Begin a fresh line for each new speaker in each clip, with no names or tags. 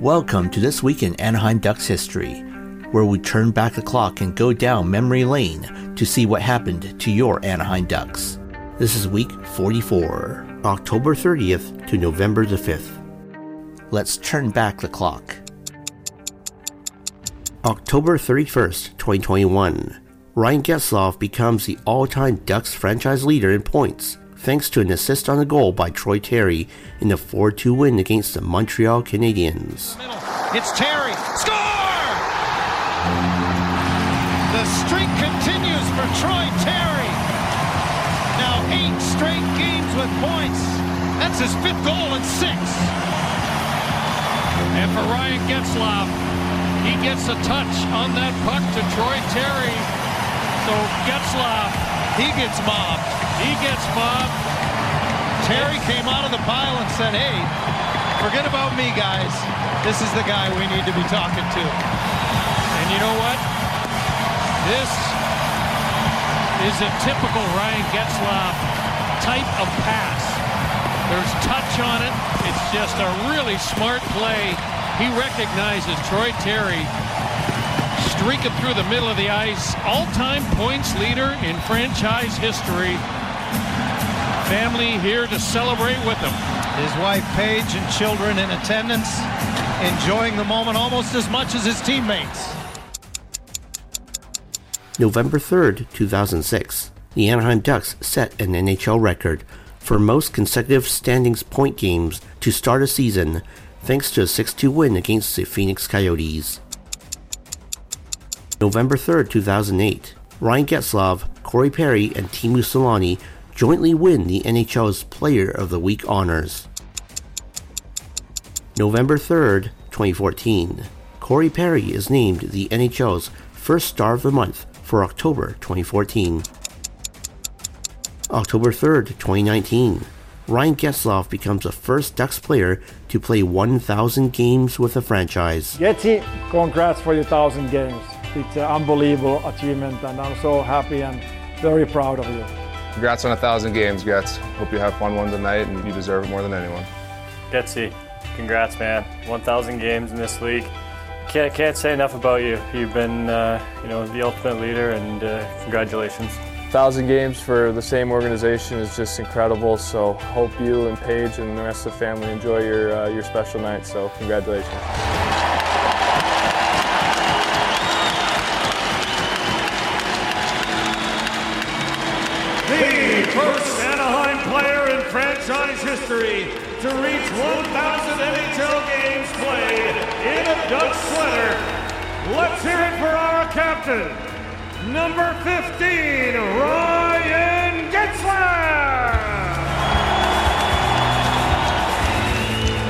Welcome to This Week in Anaheim Ducks History, where we turn back the clock and go down memory lane to see what happened to your Anaheim Ducks. This is week 44, October 30th to November the 5th. Let's turn back the clock. October 31st, 2021. Ryan Getzlaf becomes the all time Ducks franchise leader in points thanks to an assist on a goal by Troy Terry in the 4 2 win against the Montreal Canadiens.
It's Terry. Score! The streak continues for Troy Terry. Now eight straight games with points. That's his fifth goal in six.
And for Ryan Getzlaf, he gets a touch on that puck to Troy Terry. So Getzlaf,
he gets mobbed.
He gets mobbed.
Terry came out of the pile and said, hey, forget about me, guys. This is the guy we need to be talking to.
And you know what? This is a typical Ryan Getzlaf type of pass. There's touch on it. It's just a really smart play. He recognizes Troy Terry streaking through the middle of the ice. All-time points leader in franchise history family here to celebrate with him.
His wife Paige and children in attendance, enjoying the moment almost as much as his teammates.
November 3rd, 2006. The Anaheim Ducks set an NHL record for most consecutive standings point games to start a season thanks to a 6-2 win against the Phoenix Coyotes. November 3, 2008. Ryan Getzlaf, Corey Perry, and Teemu Selanne jointly win the NHL's Player of the Week honors. November 3, 2014. Corey Perry is named the NHL's first star of the month for October 2014. October 3, 2019. Ryan Getzlaf becomes the first Ducks player to play 1,000 games with the franchise.
Getty, congrats for your 1,000 games. It's an unbelievable achievement, and I'm so happy and very proud of you.
Congrats on a thousand games, Getz. Hope you have fun one tonight, and you deserve it more than anyone.
Getsy, congrats, man. 1,000 games in this league. Can't, can't say enough about you. You've been, uh, you know, the ultimate leader, and uh, congratulations.
Thousand games for the same organization is just incredible. So hope you and Paige and the rest of the family enjoy your uh, your special night. So congratulations.
Franchise history to reach 1,000 NHL games played in a Duck sweater. Let's hear it for our captain, number 15, Ryan Getzlaf.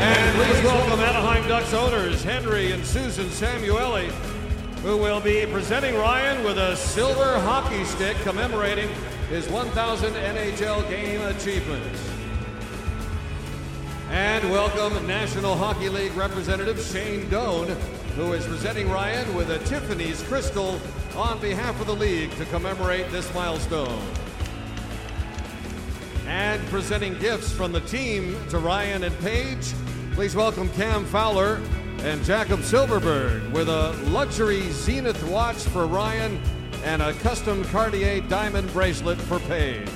And please welcome Anaheim Ducks owners Henry and Susan Samueli, who will be presenting Ryan with a silver hockey stick commemorating his 1,000 NHL game achievements. And welcome National Hockey League representative Shane Doan, who is presenting Ryan with a Tiffany's Crystal on behalf of the league to commemorate this milestone. And presenting gifts from the team to Ryan and Paige, please welcome Cam Fowler and Jakob Silfverberg with a luxury Zenith watch for Ryan and a custom Cartier diamond bracelet for Paige.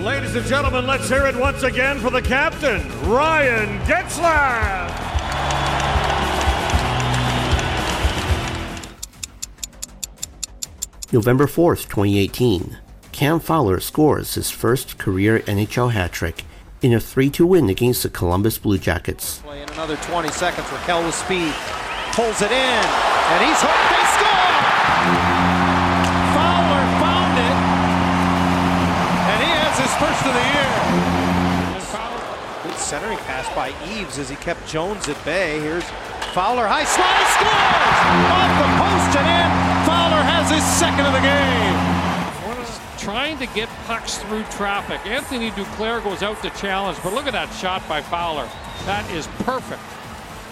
Ladies and gentlemen, let's hear it once again for the captain, Ryan Getzlaf.
November 4th, 2018. Cam Fowler scores his first career NHL hat trick in a 3 2 win against the Columbus Blue Jackets.
In another 20 seconds, Rakell with speed pulls it in, and he's hooked. They score! Fowler found it. And he has his first of the year. Good centering pass by Eaves as he kept Jones at bay. Here's Fowler, high slide, scores! Off the post and in. Fowler has his second of the game.
Trying to get pucks through traffic. Anthony Duclair goes out to challenge, but look at that shot by Fowler. That is perfect.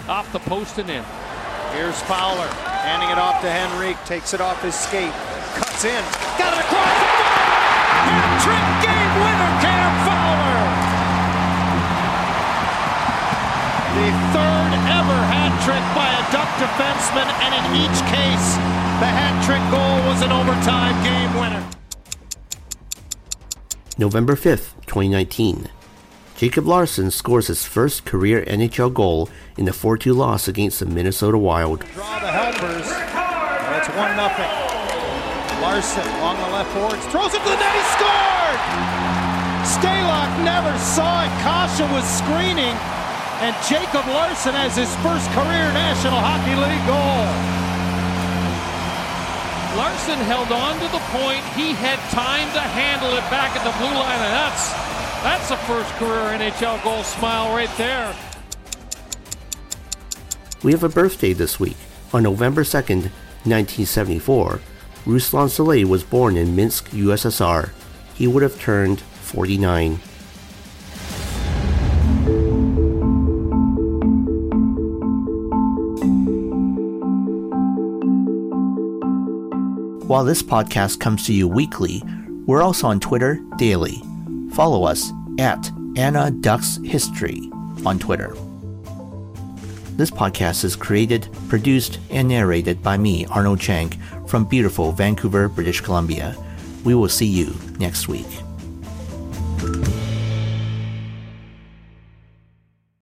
Off the post and in.
Here's Fowler, handing it off to Henrique, takes it off his skate, cuts in, got it across the Hat-trick game winner, Cam Fowler. The third ever hat trick by a Duck defenseman, and in each case, the hat trick goal was an overtime game winner.
November 5th, 2019. Jacob Larsson scores his first career NHL goal in the 4 2 loss against the Minnesota Wild.
Draw the helpers. It's 1 0. Larsson along the left boards, throws it to the net, he scored! Stalock never saw it. Kase was screening, and Jacob Larsson has his first career National Hockey League goal.
Larsson held on to the point. He had time to handle it back at the blue line, and that's that's a first career NHL goal smile right there.
We have a birthday this week. On November 2nd, 1974, Ruslan Salei was born in Minsk, USSR. He would have turned 49. While this podcast comes to you weekly, we're also on Twitter daily. Follow us at Anna Ducks History on Twitter. This podcast is created, produced, and narrated by me, Arnold Chang, from beautiful Vancouver, British Columbia. We will see you next week.